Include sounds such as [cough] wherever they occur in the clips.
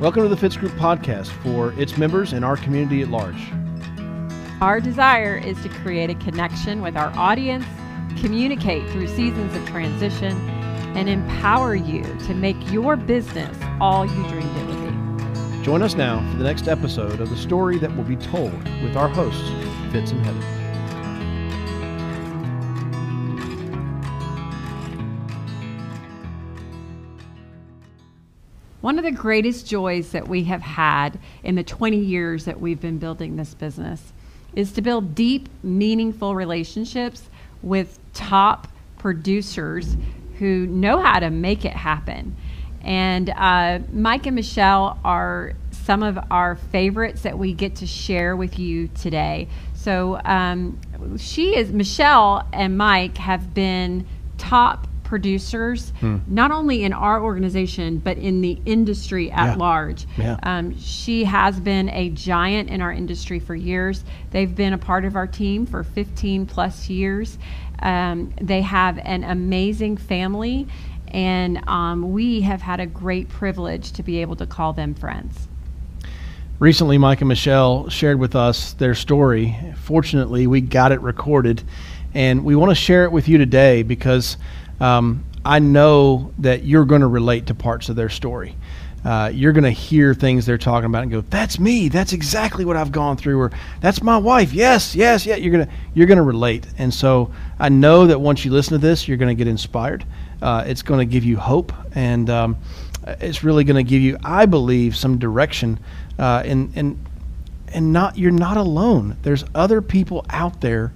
Welcome to the Fitz Group podcast for its members and our community at large. Our desire is to create a connection with our audience, communicate through seasons of transition, and empower you to make your business all you dreamed it would be. Join us now for the next episode of the story that will be told with our hosts, Fitz and Heather. One of the greatest joys that we have had in the 20 years that we've been building this business is to build deep, meaningful relationships with top producers who know how to make it happen. And uh, Mike and Michelle are some of our favorites that we get to share with you today. So um, she is Michelle and Mike have been top producers, hmm. not only in our organization, but in the industry at yeah. large. Yeah. Um, she has been a giant in our industry for years. They've been a part of our team for 15 plus years. Um, they have an amazing family, and um, we have had a great privilege to be able to call them friends. Recently, Mike and Michelle shared with us their story. Fortunately, we got it recorded, and we want to share it with you today because um, I know that you're going to relate to parts of their story. Uh, you're going to hear things they're talking about and go, "That's me. That's exactly what I've gone through." Or "That's my wife." Yes, yes, yeah. You're gonna you're gonna relate, and so I know that once you listen to this, you're going to get inspired. Uh, it's going to give you hope, and um, it's really going to give you, I believe, some direction. Uh, and and and not you're not alone. There's other people out there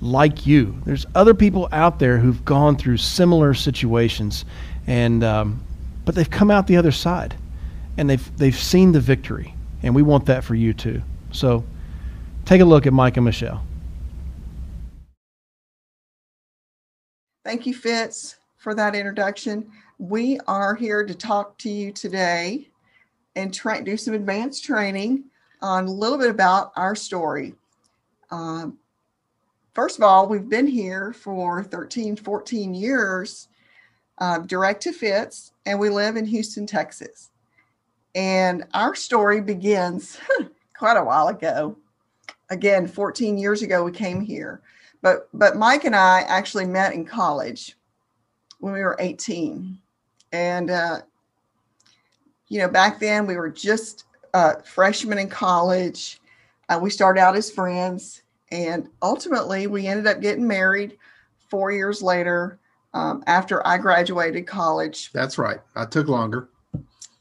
like you. There's other people out there who've gone through similar situations, and um, but they've come out the other side, and they've they've seen the victory, and we want that for you too. So, take a look at Mike and Michelle. Thank you, Fitz, for that introduction. We are here to talk to you today and try, do some advanced training on a little bit about our story. Um, first of all, we've been here for 13, 14 years, uh, direct to Fitz, and we live in Houston, Texas. And our story begins [laughs] quite a while ago. Again, 14 years ago, we came here. But, but Mike and I actually met in college when we were 18. And, uh, you know, back then we were just uh, freshmen in college. Uh, we started out as friends and ultimately, we ended up getting married four years later um, after I graduated college. That's right. I took longer.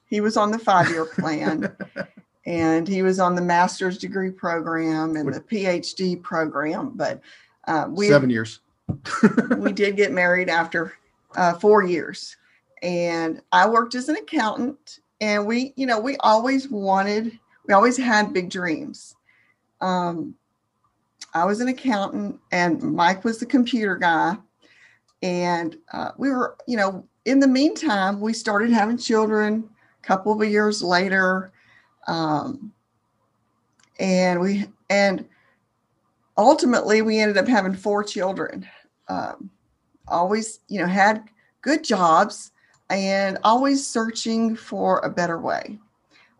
He was on the five year plan, [laughs] and he was on the master's degree program and the PhD program. But uh, we seven years. [laughs] we did get married after uh, four years, and I worked as an accountant. And we, you know, we always wanted, we always had big dreams. Um, I was an accountant and Mike was the computer guy. And uh, we were, you know, in the meantime, we started having children a couple of years later. Um, and we, and ultimately, we ended up having four children. Um, always, you know, had good jobs and always searching for a better way.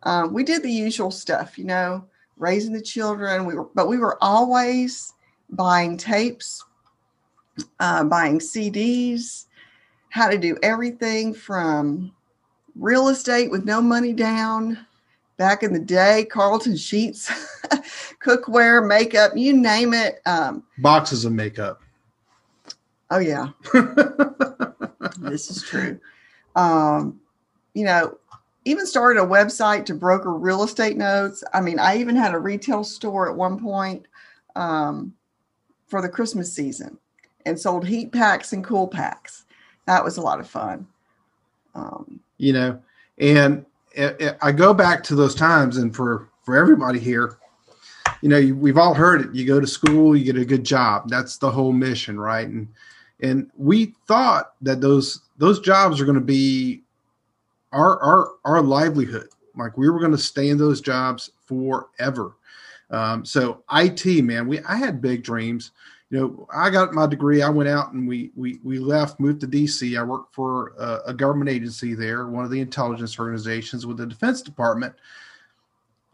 Um, we did the usual stuff, you know, raising the children. We were, but we were always buying tapes, uh, buying CDs, how to do everything from real estate with no money down. Back in the day, Carleton Sheets, [laughs] cookware, makeup, you name it. Um, Boxes of makeup. Oh yeah, [laughs] this is true. Um, you know, even started a website to broker real estate notes. I mean, I even had a retail store at one point um, for the Christmas season and sold heat packs and cool packs. That was a lot of fun. Um, you know, and it, it, I go back to those times, and for for everybody here, you know, you, we've all heard it. You go to school, you get a good job. That's the whole mission, right? And and we thought that those those jobs are going to be our our our livelihood. Like we were going to stay in those jobs forever. Um, so IT, man, we I had big dreams. you know, I got my degree. I went out and we we we left, moved to D.C. I worked for a, a government agency there, one of the intelligence organizations with the Defense Department.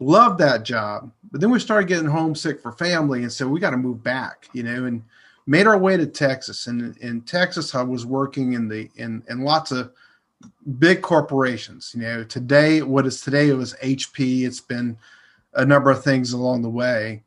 Loved that job, but then we started getting homesick for family, and so we got to move back. You know, and made our way to Texas. And in Texas, I was working in the in in lots of big corporations. You know, today what is today it was HP. It's been a number of things along the way.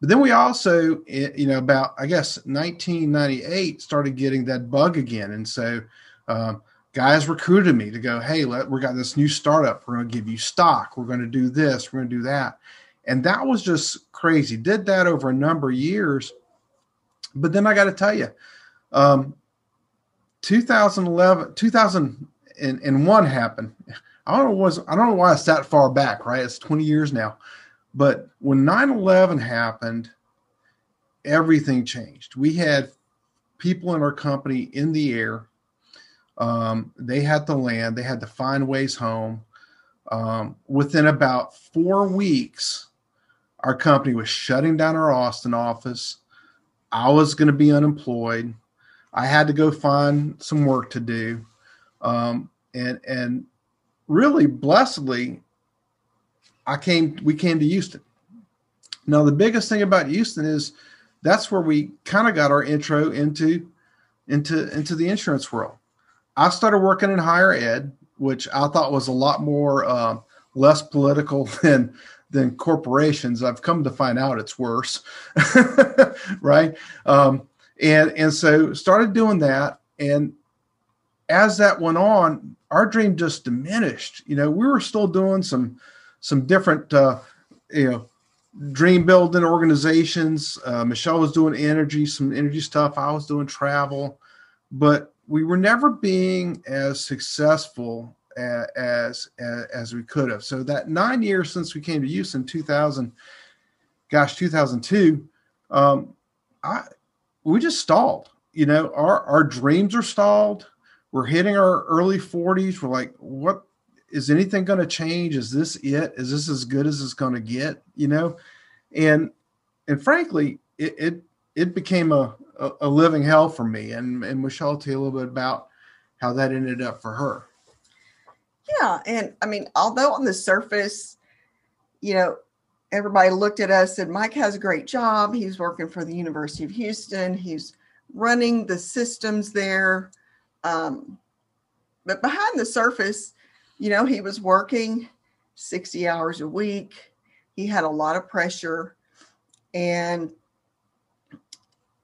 But then we also, you know, about I guess 1998 started getting that bug again, and so um, guys recruited me to go, hey, let, we got this new startup. We're going to give you stock. We're going to do this. We're going to do that, and that was just crazy. Did that over a number of years, but then I got to tell you, um, 2011, 2001 happened. I don't know was I don't know why it's that far back, right? It's 20 years now. But when 9/11 happened, everything changed. We had people in our company in the air. Um, they had to land. They had to find ways home. Um, within about four weeks, our company was shutting down our Austin office. I was going to be unemployed. I had to go find some work to do, um, and and really blessedly, I came. We came to Houston. Now the biggest thing about Houston is that's where we kind of got our intro into into into the insurance world. I started working in higher ed, which I thought was a lot more uh, less political [laughs] than than corporations. I've come to find out it's worse, [laughs] right? Um, and and so started doing that, and as that went on, our dream just diminished. You know, we were still doing some some different, uh, you know, dream building organizations. Uh, Michelle was doing energy, some energy stuff. I was doing travel, but we were never being as successful as, as as we could have. So that nine years since we came to Houston, 2000, gosh, 2002, um, I we just stalled. You know, our our dreams are stalled. We're hitting our early 40s. We're like, what is anything going to change? Is this it? Is this as good as it's going to get? You know, and and frankly, it it, it became a, a, a living hell for me. And and Michelle tell you a little bit about how that ended up for her. Yeah. And I mean, although on the surface, you know, everybody looked at us and Mike has a great job. He's working for the University of Houston. He's running the systems there. Um, but behind the surface, you know, he was working 60 hours a week. He had a lot of pressure and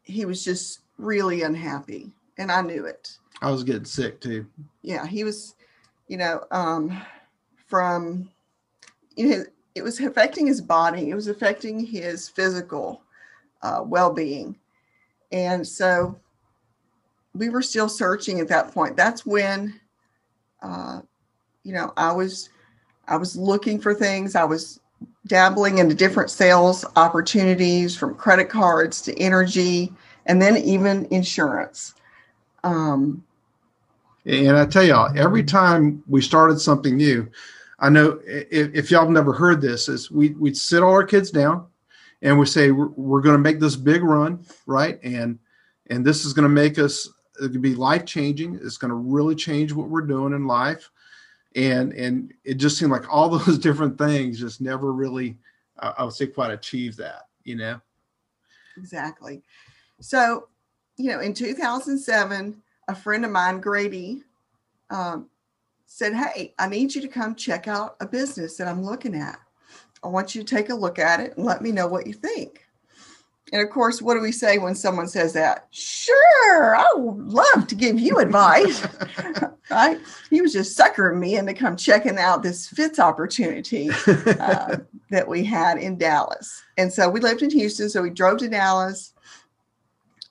he was just really unhappy. And I knew it. I was getting sick too. Yeah, he was you know, um, from you know, it was affecting his body, it was affecting his physical uh, well being. And so we were still searching at that point. That's when, uh, you know, I was, I was looking for things. I was dabbling into different sales opportunities from credit cards to energy and then even insurance. Um, and I tell y'all, every time we started something new, I know if, if y'all have never heard this, is we we'd sit all our kids down and we say we're, we're going to make this big run, right? And and this is going to make us it could be life changing. It's going to really change what we're doing in life. And and it just seemed like all [laughs] those different things just never really, uh, I would say, quite achieved that. You know. Exactly. So, you know, in 2007 a friend of mine, Grady, um, said, Hey, I need you to come check out a business that I'm looking at. I want you to take a look at it and let me know what you think. And of course, what do we say when someone says that? Sure, I would love to give you advice. [laughs] right? He was just suckering me into come checking out this Fitz opportunity uh, [laughs] that we had in Dallas. And so we lived in Houston, so we drove to Dallas.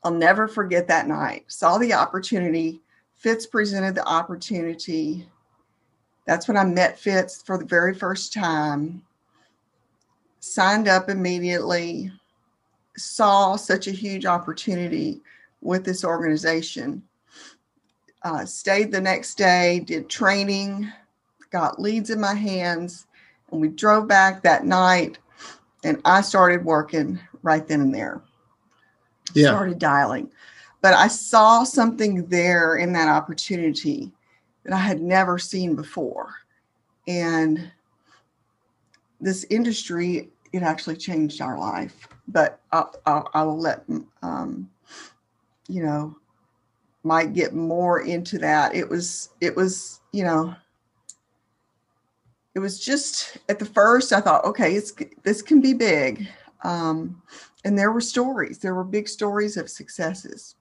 I'll never forget that night. Saw the opportunity. Fitz presented the opportunity. That's when I met Fitz for the very first time. Signed up immediately. Saw such a huge opportunity with this organization. Uh, stayed the next day, did training, got leads in my hands, and we drove back that night. And I started working right then and there. yeah. started dialing. But I saw something there in that opportunity that I had never seen before. And this industry, it actually changed our life. But I'll, let, um, you know, Mike get more into that. It was, it was, you know, it was just at the first I thought, okay, it's this can be big. Um, and there were stories, there were big stories of successes.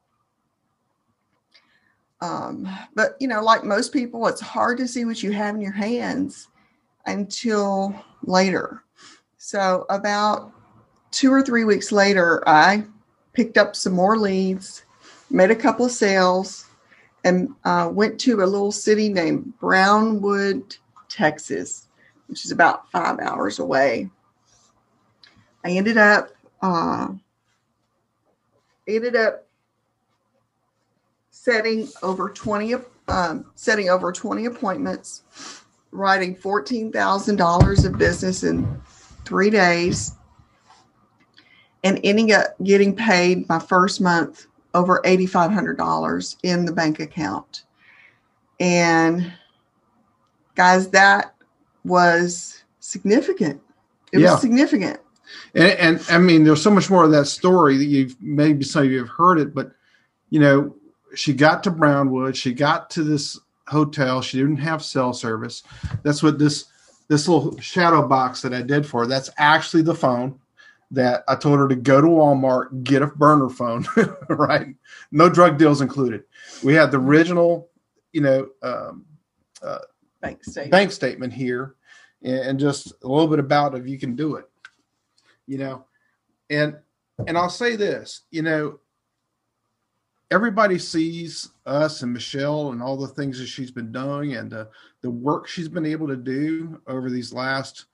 Um, but you know, like most people, it's hard to see what you have in your hands until later. So about two or three weeks later, I picked up some more leads, made a couple of sales, and uh, went to a little city named Brownwood, Texas, which is about five hours away. I ended up uh, ended up setting over 20 um, setting over 20 appointments writing $14,000 of business in three days and ending up getting paid my first month over $8,500 in the bank account. And guys, that was significant. It yeah. was significant. And, and, I mean, there's so much more of that story that you've maybe some of you have heard it, but you know, she got to Brownwood, she got to this hotel, she didn't have cell service. That's what this this little shadow box that I did for her, that's actually the phone that I told her to go to Walmart, get a burner phone, [laughs] right? No drug deals included. We had the original, you know, um, uh, bank statement. bank statement here, and just a little bit about if you can do it, you know, and and I'll say this, you know, everybody sees us and Michelle and all the things that she's been doing and uh, the work she's been able to do over these last,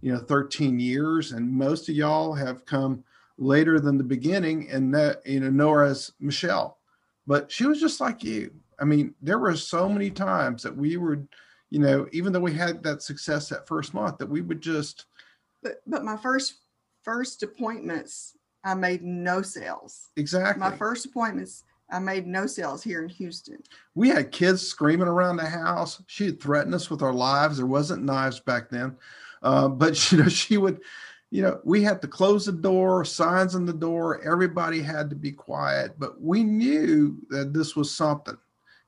you know, 13 years. And most of y'all have come later than the beginning and that, you know, know her as Michelle. But she was just like you. I mean, there were so many times that we were, you know, even though we had that success that first month, that we would just. But but my first first appointments, I made no sales. Exactly. My first appointments, I made no sales here in Houston. We had kids screaming around the house. She had threatened us with our lives. There wasn't knives back then, uh, but [laughs] you know she would. You know, we had to close the door, signs on the door. Everybody had to be quiet, but we knew that this was something.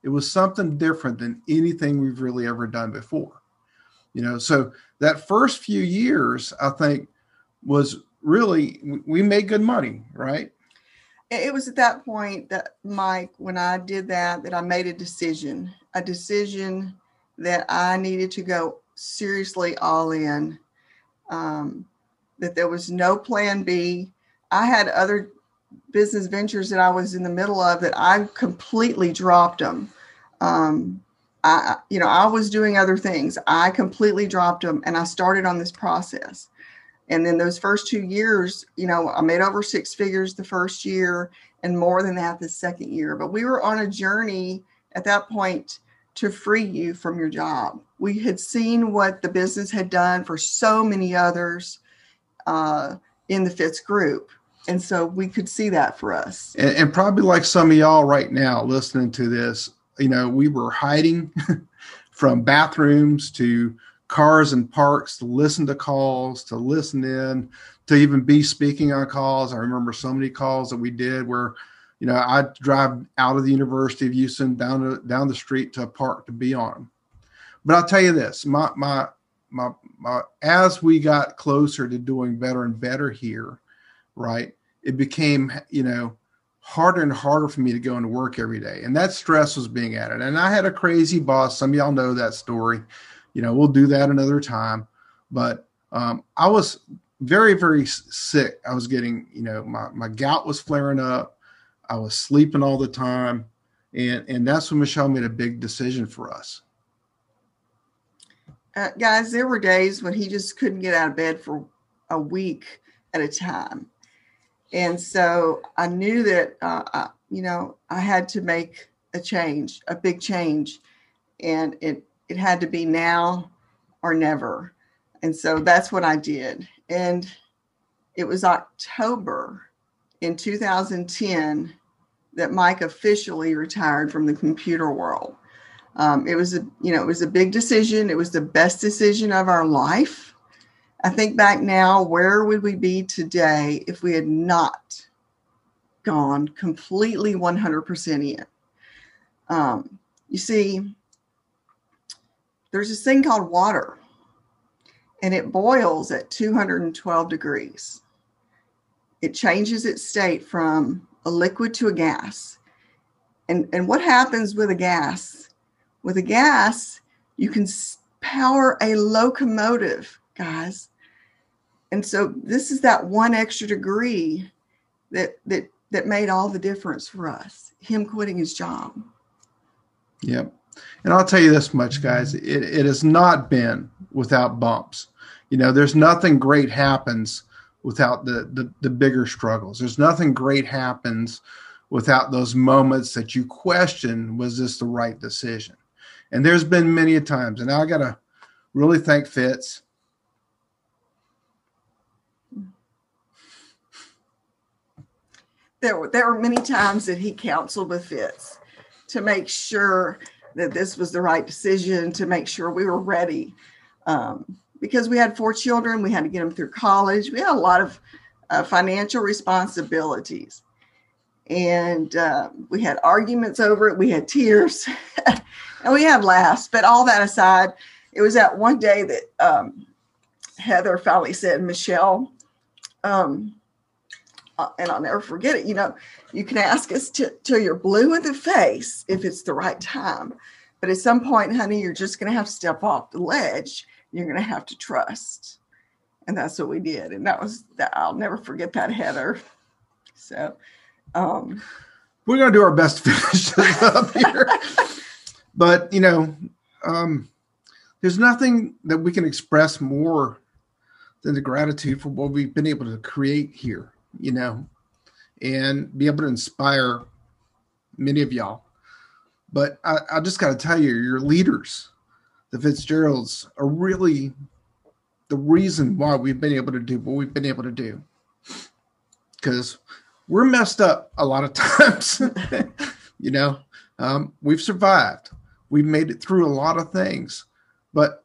It was something different than anything we've really ever done before. You know, so that first few years, I think, was really we made good money, right? It was at that point that Mike, when I did that, that I made a decision, a decision that I needed to go seriously all in. Um, that there was no plan B. I had other business ventures that I was in the middle of that I completely dropped them. Um, I, you know, I was doing other things. I completely dropped them and I started on this process. And then those first two years, you know, I made over six figures the first year and more than that the second year. But we were on a journey at that point to free you from your job. We had seen what the business had done for so many others uh, in the Fitz group and so we could see that for us and, and, probably like some of y'all right now listening to this you know we were hiding [laughs] from bathrooms to cars and parks to listen to calls to listen in to even be speaking on calls i remember so many calls that we did where you know i'd drive out of the university of houston down to, down the street to a park to be on but i'll tell you this my my my, my as we got closer to doing better and better here right? It became, you know, harder and harder for me to go into work every day. And that stress was being added. And I had a crazy boss. Some of y'all know that story. You know, we'll do that another time. But um, I was very, very sick. I was getting, you know, my, my gout was flaring up. I was sleeping all the time. And, and that's when Michelle made a big decision for us. Uh, guys, there were days when he just couldn't get out of bed for a week at a time and so I knew that uh, I, you know I had to make a change, a big change, and it it had to be now or never. And so that's what I did. And it was October in 2010 that Mike officially retired from the computer world. Um, it was a you know it was a big decision. It was the best decision of our life. I think back now, where would we be today if we had not gone completely 100% in? Um, you see, there's this thing called water, and it boils at 212 degrees. It changes its state from a liquid to a gas. And, and what happens with a gas? With a gas, you can power a locomotive, guys. And so this is that one extra degree that that that made all the difference for us. Him quitting his job. Yep. And I'll tell you this much, guys, it, it has not been without bumps. You know, there's nothing great happens without the, the, the bigger struggles. There's nothing great happens without those moments that you question, was this the right decision? And there's been many a times, and I got to really thank Fitz. There were, there were many times that he counseled with Fitz to make sure that this was the right decision, to make sure we were ready. Um, because we had four children, we had to get them through college. We had a lot of uh, financial responsibilities. And uh, we had arguments over it. We had tears [laughs] and we had laughs. But all that aside, it was that one day that um, Heather finally said, Michelle, um, and I'll never forget it. You know, you can ask us to, till you're blue in the face if it's the right time. But at some point, honey, you're just going to have to step off the ledge you're going to have to trust. And that's what we did. And that was that. I'll never forget that, Heather. So, um, we're going to do our best to finish this up here. [laughs] but, you know, um, there's nothing that we can express more than the gratitude for what we've been able to create here, you know, and be able to inspire many of y'all. But I, I just got to tell you, your leaders the Fitzgeralds are really the reason why we've been able to do what we've been able to do. Because we're messed up a lot of [laughs] times. you know, um, we've survived, we've made it through a lot of things. But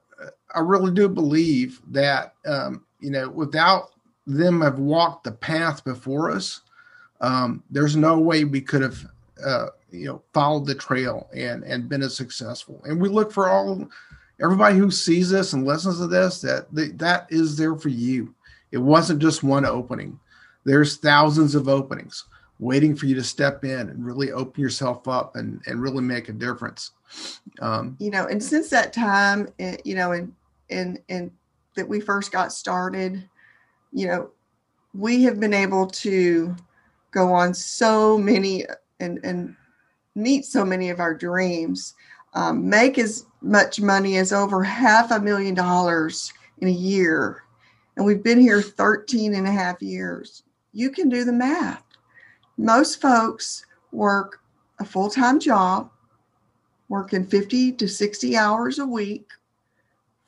I really do believe that, um, you know, without them have walked the path before us, um, there's no way we could have, uh, you know, followed the trail and and been as successful. And we look for all everybody who sees this and listens to this that that is there for you. It wasn't just one opening. There's thousands of openings waiting for you to step in and really open yourself up and, and really make a difference. Um, you know and since that time eh, you know and and and that we first got started you know we have been able to go on so many and and meet so many of our dreams um, make as much money as over half a million dollars in a year. And we've been here 13 and a half years. You can do the math. Most folks work a full time job, working 50 to 60 hours a week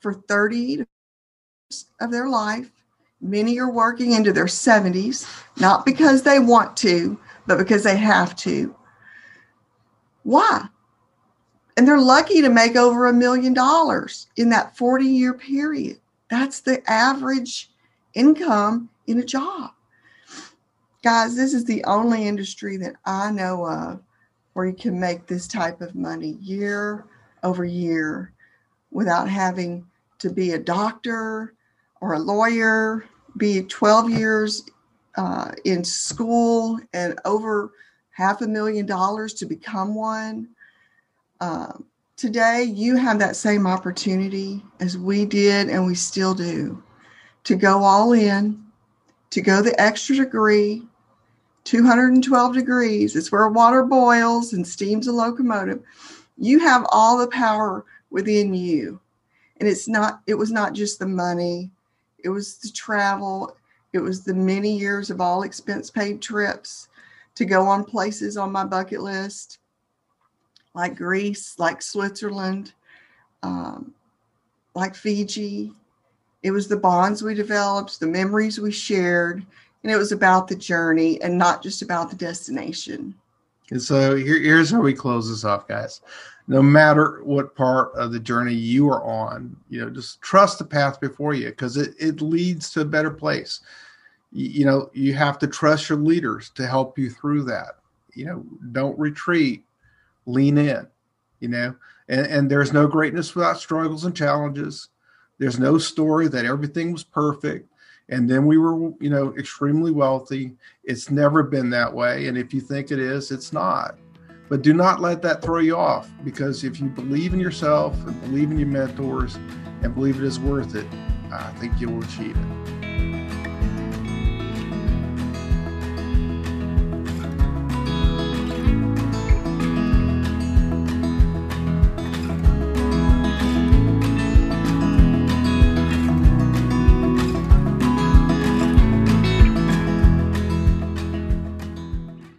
for 30 of their life. Many are working into their 70s, not because they want to, but because they have to. Why? And they're lucky to make over a million dollars in that 40 year period. That's the average income in a job. Guys, this is the only industry that I know of where you can make this type of money year over year without having to be a doctor or a lawyer, be 12 years uh, in school and over half a million dollars to become one um, today, you have that same opportunity as we did and we still do to go all in, to go the extra degree, 212 degrees. It's where water boils and steams a locomotive. You have all the power within you. And it's not, it was not just the money, it was the travel, it was the many years of all expense paid trips to go on places on my bucket list like Greece, like Switzerland, um, like Fiji. It was the bonds we developed, the memories we shared. and it was about the journey and not just about the destination. And so here, here's how we close this off, guys. No matter what part of the journey you are on, you know, just trust the path before you because it, it leads to a better place. You, you know, you have to trust your leaders to help you through that. You know, don't retreat, lean in, you know, and, and there's no greatness without struggles and challenges. There's no story that everything was perfect and then we were you know extremely wealthy it's never been that way and if you think it is it's not but do not let that throw you off because if you believe in yourself and believe in your mentors and believe it is worth it i think you'll achieve it